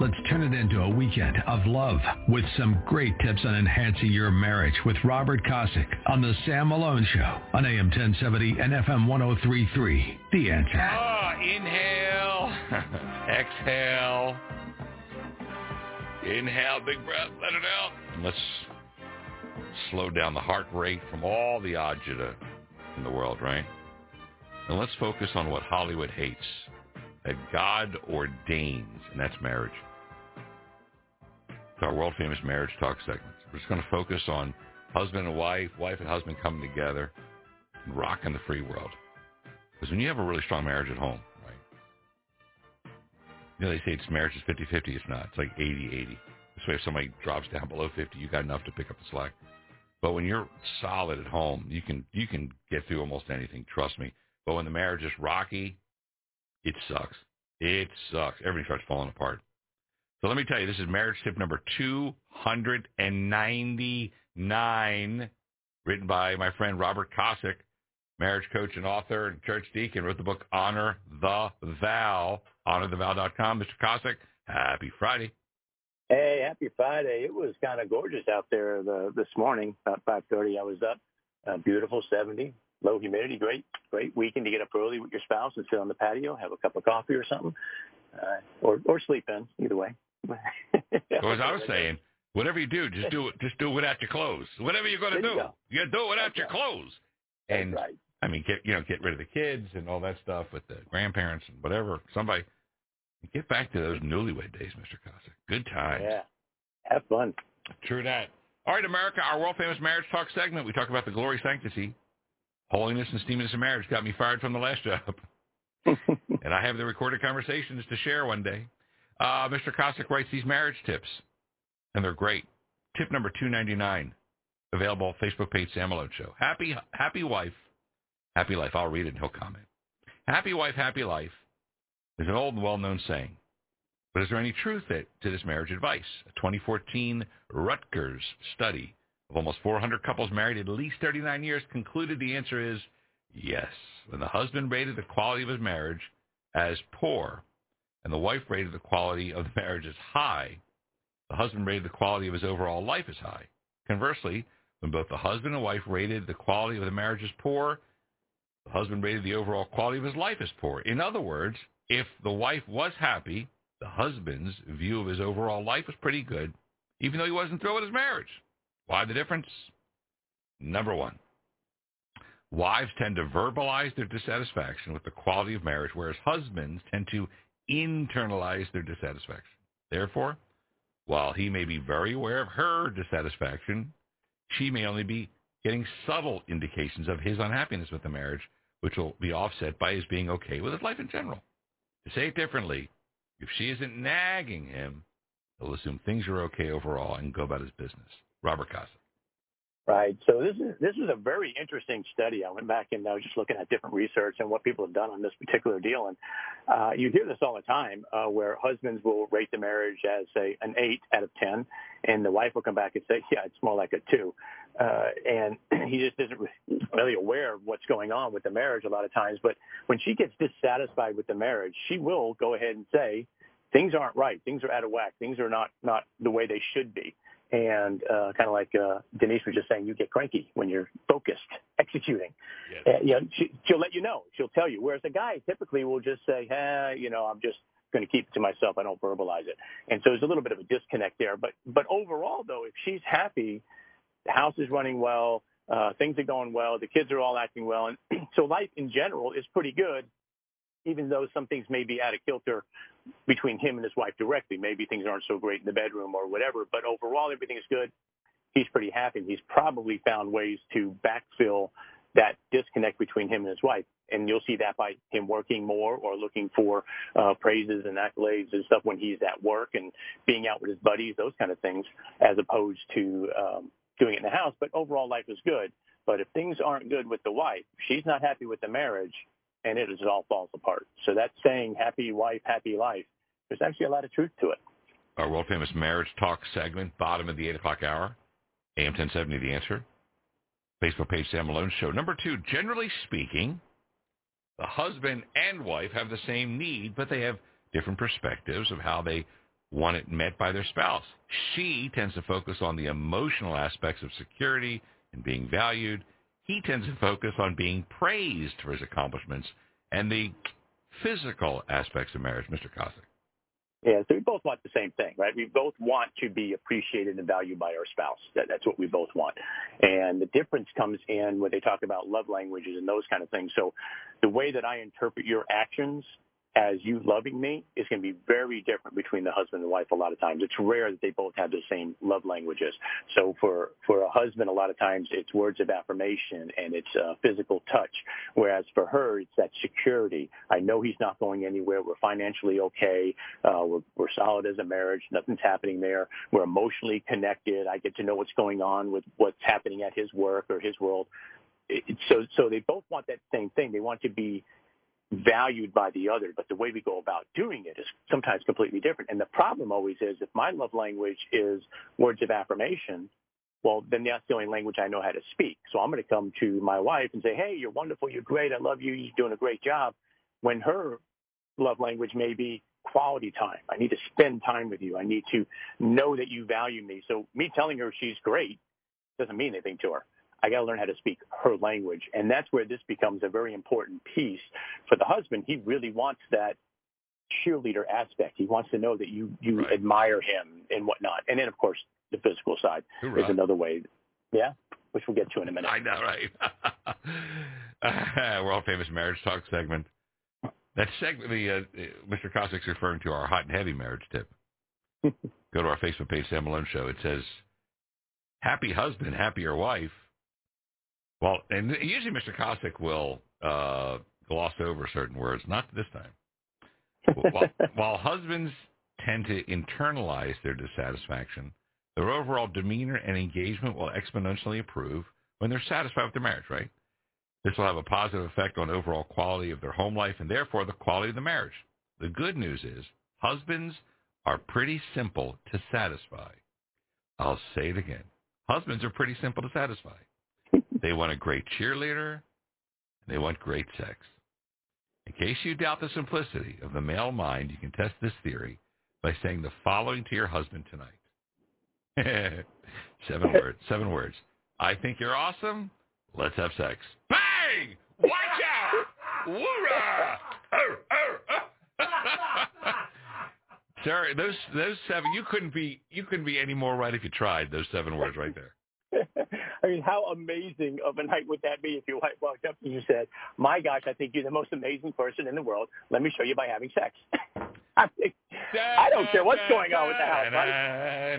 Let's turn it into a weekend of love with some great tips on enhancing your marriage with Robert Kosick on the Sam Malone Show on AM 1070 and FM 1033. The answer. Ah, inhale, exhale, inhale, big breath, let it out. Let's slow down the heart rate from all the agita in the world, right? And let's focus on what Hollywood hates, that God ordains, and that's marriage. It's our world famous marriage talk segment. We're just going to focus on husband and wife, wife and husband coming together, and rocking the free world. Because when you have a really strong marriage at home, right? You know, they say it's marriage is 50-50. It's not. It's like 80-80. This way, if somebody drops down below 50, you got enough to pick up the slack. But when you're solid at home, you can you can get through almost anything. Trust me. But when the marriage is rocky, it sucks. It sucks. Everything starts falling apart. So let me tell you, this is marriage tip number 299, written by my friend Robert Kosick, marriage coach and author and church deacon, wrote the book Honor the Vow, honorthevow.com. Mr. Kosick, happy Friday. Hey, happy Friday. It was kind of gorgeous out there the, this morning, about 5.30 I was up. Uh, beautiful 70, low humidity, great, great weekend to get up early with your spouse and sit on the patio, have a cup of coffee or something, uh, or or sleep in. Either way. Well, as I was saying, whatever you do, just do it. Just do it without your clothes. Whatever you're going to do, go. you do it without your clothes. And right. I mean, get you know, get rid of the kids and all that stuff with the grandparents and whatever. Somebody get back to those newlywed days, Mister Kosick. Good times. Yeah, have fun. True that. All right, America, our world famous marriage talk segment. We talk about the glory sanctity Holiness and steaminess of marriage got me fired from the last job. and I have the recorded conversations to share one day. Uh, Mr. Kosick writes these marriage tips, and they're great. Tip number 299, available Facebook page Sam Malone Show. Happy, happy wife, happy life. I'll read it and he'll comment. Happy wife, happy life is an old and well-known saying. But is there any truth to this marriage advice? A 2014 Rutgers study of almost 400 couples married at least 39 years concluded the answer is yes. When the husband rated the quality of his marriage as poor and the wife rated the quality of the marriage as high, the husband rated the quality of his overall life as high. Conversely, when both the husband and wife rated the quality of the marriage as poor, the husband rated the overall quality of his life as poor. In other words, if the wife was happy, the husband's view of his overall life was pretty good, even though he wasn't thrilled with his marriage. Why the difference? Number one, wives tend to verbalize their dissatisfaction with the quality of marriage, whereas husbands tend to internalize their dissatisfaction. Therefore, while he may be very aware of her dissatisfaction, she may only be getting subtle indications of his unhappiness with the marriage, which will be offset by his being okay with his life in general. To say it differently, if she isn't nagging him, he'll assume things are okay overall and go about his business. Robert Kosick. Right. So this is this is a very interesting study. I went back and I was just looking at different research and what people have done on this particular deal. And uh, you hear this all the time, uh, where husbands will rate the marriage as say an eight out of ten, and the wife will come back and say, yeah, it's more like a two. Uh, and he just isn't really aware of what's going on with the marriage a lot of times. But when she gets dissatisfied with the marriage, she will go ahead and say, things aren't right. Things are out of whack. Things are not not the way they should be and uh, kind of like uh, Denise was just saying, you get cranky when you're focused, executing. Yes. Uh, you know, she, she'll let you know. She'll tell you. Whereas a guy typically will just say, hey, you know, I'm just going to keep it to myself. I don't verbalize it. And so there's a little bit of a disconnect there. But but overall, though, if she's happy, the house is running well, uh, things are going well, the kids are all acting well, and so life in general is pretty good even though some things may be out of kilter between him and his wife directly. Maybe things aren't so great in the bedroom or whatever, but overall everything is good. He's pretty happy. He's probably found ways to backfill that disconnect between him and his wife. And you'll see that by him working more or looking for uh, praises and accolades and stuff when he's at work and being out with his buddies, those kind of things, as opposed to um, doing it in the house. But overall, life is good. But if things aren't good with the wife, she's not happy with the marriage, and it all falls apart. So that saying, happy wife, happy life, there's actually a lot of truth to it. Our world famous marriage talk segment, bottom of the 8 o'clock hour, AM 1070, The Answer. Facebook page, Sam Malone Show. Number two, generally speaking, the husband and wife have the same need, but they have different perspectives of how they want it met by their spouse. She tends to focus on the emotional aspects of security and being valued. He tends to focus on being praised for his accomplishments and the physical aspects of marriage, Mr. Kosick. Yeah, so we both want the same thing, right? We both want to be appreciated and valued by our spouse. That, that's what we both want. And the difference comes in when they talk about love languages and those kind of things. So the way that I interpret your actions as you loving me is going to be very different between the husband and wife a lot of times. It's rare that they both have the same love languages. So for, for a husband, a lot of times it's words of affirmation and it's uh, physical touch. Whereas for her, it's that security. I know he's not going anywhere. We're financially okay. Uh, we're, we're solid as a marriage. Nothing's happening there. We're emotionally connected. I get to know what's going on with what's happening at his work or his world. It, so, so they both want that same thing. They want to be valued by the other, but the way we go about doing it is sometimes completely different. And the problem always is if my love language is words of affirmation, well, then that's the only language I know how to speak. So I'm going to come to my wife and say, hey, you're wonderful, you're great, I love you, you're doing a great job. When her love language may be quality time. I need to spend time with you. I need to know that you value me. So me telling her she's great doesn't mean anything to her. I got to learn how to speak her language. And that's where this becomes a very important piece for the husband. He really wants that cheerleader aspect. He wants to know that you, you right. admire him and whatnot. And then, of course, the physical side Hoorah. is another way. Yeah, which we'll get to in a minute. I know, right? World famous marriage talk segment. That segment, the, uh, Mr. Kosick's referring to our hot and heavy marriage tip. Go to our Facebook page, Sam Malone Show. It says, happy husband, happier wife. Well, and usually Mr. Kosick will uh, gloss over certain words, not this time. while, while husbands tend to internalize their dissatisfaction, their overall demeanor and engagement will exponentially improve when they're satisfied with their marriage, right? This will have a positive effect on overall quality of their home life and therefore the quality of the marriage. The good news is husbands are pretty simple to satisfy. I'll say it again. Husbands are pretty simple to satisfy. They want a great cheerleader. They want great sex. In case you doubt the simplicity of the male mind, you can test this theory by saying the following to your husband tonight. seven words. Seven words. I think you're awesome. Let's have sex. Bang! Watch out! Woorah! Sir, those those seven you couldn't be you couldn't be any more right if you tried. Those seven words right there. I mean, how amazing of a night would that be if wife walked up and you said, "My gosh, I think you're the most amazing person in the world. Let me show you by having sex." I, think, I don't care what's going on with the house, right?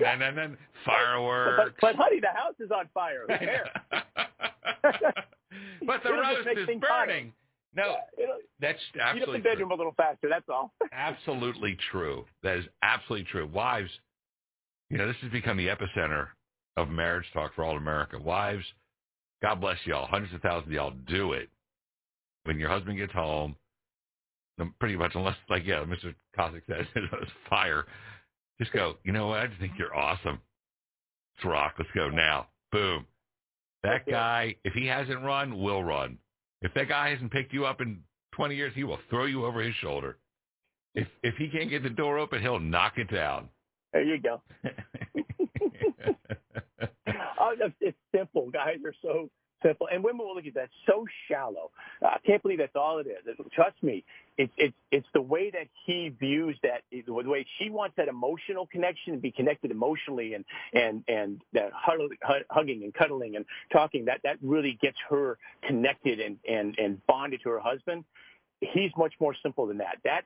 Fireworks. But, but, honey, the house is on fire. Who cares? but the roast is burning. No, that's absolutely the bedroom true. a little faster. That's all. absolutely true. That is absolutely true. Wives, you know, this has become the epicenter of marriage talk for all America. Wives, God bless y'all. Hundreds of thousands of y'all do it. When your husband gets home, pretty much, unless, like, yeah, Mr. Kosick says, it's fire, just go, you know what? I just think you're awesome. Let's rock. Let's go now. Boom. That guy, if he hasn't run, will run. If that guy hasn't picked you up in 20 years, he will throw you over his shoulder. If if he can't get the door open, he'll knock it down. There you go. it's simple. Guys are so simple, and women will look at that so shallow. Uh, I can't believe that's all it is. Trust me, it's it's it's the way that he views that, the way she wants that emotional connection, to be connected emotionally, and and and that hugging and cuddling and talking. That that really gets her connected and and and bonded to her husband. He's much more simple than that. That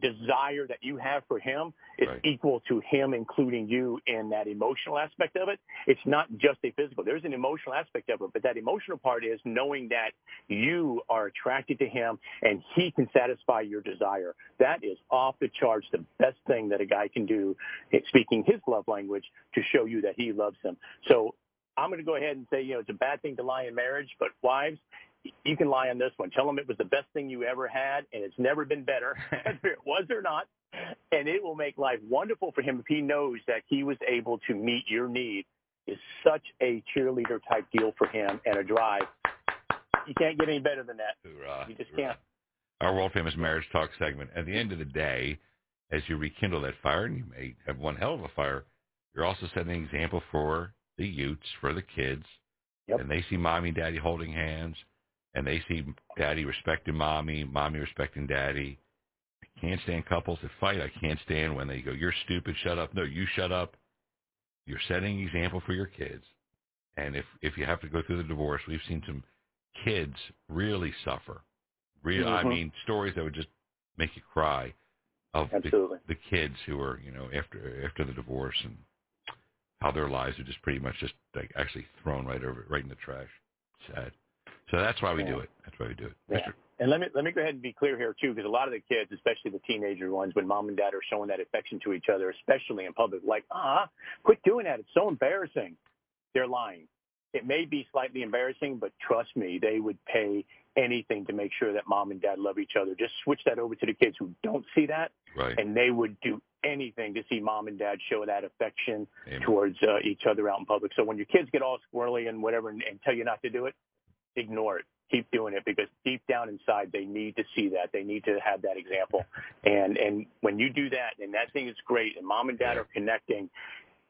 desire that you have for him is right. equal to him including you in that emotional aspect of it. It's not just a physical. There's an emotional aspect of it, but that emotional part is knowing that you are attracted to him and he can satisfy your desire. That is off the charts, the best thing that a guy can do, eh, speaking his love language, to show you that he loves him. So I'm going to go ahead and say, you know, it's a bad thing to lie in marriage, but wives, you can lie on this one. Tell him it was the best thing you ever had, and it's never been better, whether it was or not. And it will make life wonderful for him if he knows that he was able to meet your need. Is such a cheerleader type deal for him and a drive. You can't get any better than that. Hoorah, you just hoorah. can't. Our world famous marriage talk segment. At the end of the day, as you rekindle that fire, and you may have one hell of a fire, you're also setting an example for the youths, for the kids, Yep. and they see mommy and daddy holding hands, and they see daddy respecting mommy, mommy respecting daddy. I can't stand couples that fight. I can't stand when they go, "You're stupid, shut up." No, you shut up. You're setting an example for your kids, and if if you have to go through the divorce, we've seen some kids really suffer. Real, I Mhm. mean, stories that would just make you cry of the, the kids who are, you know, after after the divorce and how their lives are just pretty much just like actually thrown right over right in the trash. Sad. So that's why we do it. That's why we do it. Yeah. Mr. And let me let me go ahead and be clear here too, because a lot of the kids, especially the teenager ones, when mom and dad are showing that affection to each other, especially in public, like, ah, quit doing that. It's so embarrassing. They're lying. It may be slightly embarrassing, but trust me, they would pay anything to make sure that mom and dad love each other. Just switch that over to the kids who don't see that, Right. and they would do anything to see mom and dad show that affection Amen. towards uh, each other out in public. So when your kids get all squirrely and whatever and, and tell you not to do it, ignore it. Keep doing it because deep down inside they need to see that. They need to have that example. And and when you do that, and that thing is great, and mom and dad are connecting,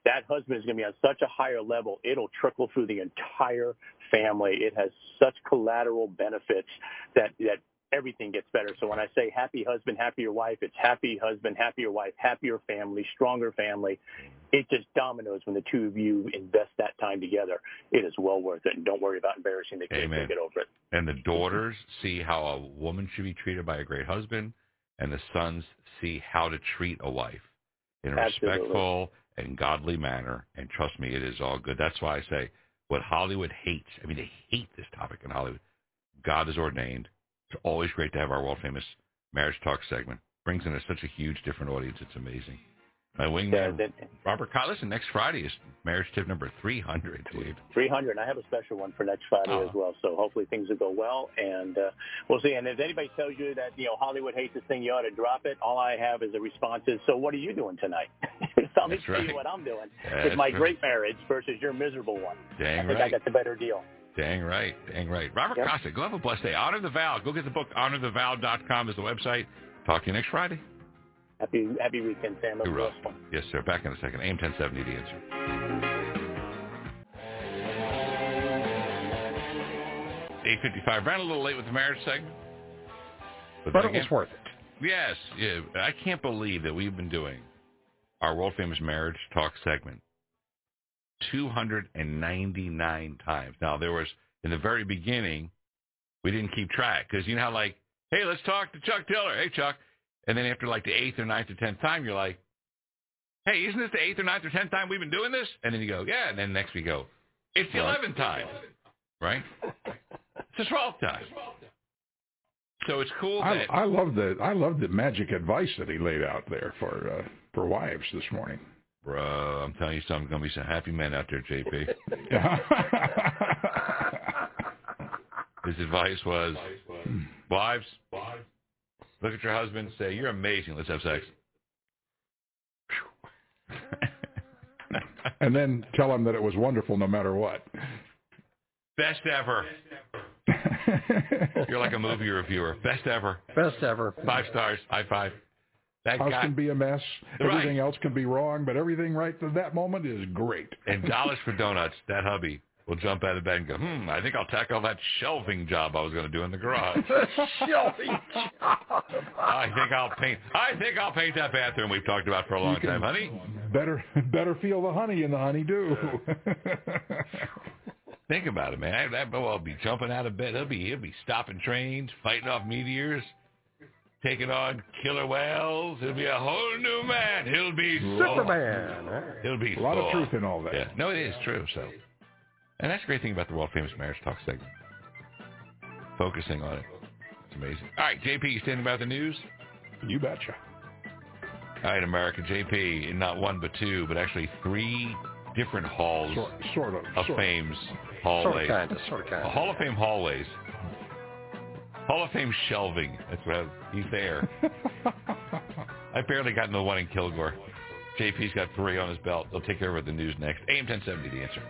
that husband is going to be on such a higher level. It'll trickle through the entire family. It has such collateral benefits that that everything gets better. So when I say happy husband, happier wife, it's happy husband, happier wife, happier family, stronger family. It just dominoes when the two of you invest that time together. It is well worth it. And don't worry about embarrassing the kids. Amen. They'll get over it. And the daughters see how a woman should be treated by a great husband, and the sons see how to treat a wife in a Absolutely. respectful and godly manner. And trust me, it is all good. That's why I say what Hollywood hates. I mean, they hate this topic in Hollywood. God is ordained. It's always great to have our world famous marriage talk segment. Brings in a, such a huge different audience. It's amazing. My Yeah, wingman, that, Robert Cott. Listen, next Friday is marriage tip number 300, Dave. 300. I have a special one for next Friday Oh. as well. So hopefully things will go well, and uh, we'll see. And if anybody tells you that you know Hollywood hates this thing, you ought to drop it. All I have is a response is, so what are you doing tonight? Tell me right. what I'm doing That's with my right. great marriage versus your miserable one. Dang I think right. I got the better deal. Dang right. Dang right. Robert Yep. Kosick, go have a blessed day. Honor the Vow. Go get the book. HonorTheVow.com is the website. Talk to you next Friday. Happy happy weekend, Sam. Have a Hoorah. Yes, sir. Back in a second. AM 1070, the answer. 855. Ran a little late with the marriage segment. But then it was worth it. Yes, yeah. I can't believe that we've been doing our world famous marriage talk segment 299 times. Now there was in the very beginning, we didn't keep track because you know how like, hey, let's talk to Chuck Tiller. Hey, Chuck, and then after like the eighth or ninth or tenth time, you're like, hey, isn't this the eighth or ninth or tenth time we've been doing this? And then you go, yeah, and then next we go, it's the eleventh time, right? It's the twelfth time. So it's cool I, that I love the I love the magic advice that he laid out there for uh, for wives this morning. Bro, I'm telling you something. Going to be some happy men out there, JP. His advice was, wives, look at your husband, and say, "You're amazing. Let's have sex." and then tell him that it was wonderful no matter what. Best ever. You're like a movie reviewer. Best ever. Best ever. Five stars. High five. That House guy. can be a mess. Right. Everything else can be wrong, but everything right at that moment is great. and dollars for donuts. That hubby will jump out of bed and go, "Hmm, I think I'll tackle that shelving job I was going to do in the garage." Shelving job. I think I'll paint. I think I'll paint that bathroom we've talked about for a long time, honey. Better better feel the honey in the honeydew. Think about it, man. That boy will be jumping out of bed. He'll be he'll be stopping trains, fighting off meteors, taking on killer whales. He'll be a whole new man. He'll be Superman. Eh? He'll be a lot of truth in all that. Yeah, no, it is true. So, and that's the great thing about the world famous marriage talk segment. Focusing on it, it's amazing. All right, JP, you standing by the news? You betcha. All right, America, JP, in not one but two, but actually three different halls Sort, sort of. of sort Fame's Sort hallways. of kind of, sort of kind A of. Hall of Fame hallways. Hall of Fame shelving. That's what I was, he's there. I barely got into the one in Kilgore. JP's got three on his belt. They'll take care of the news next. AM 1070, the answer.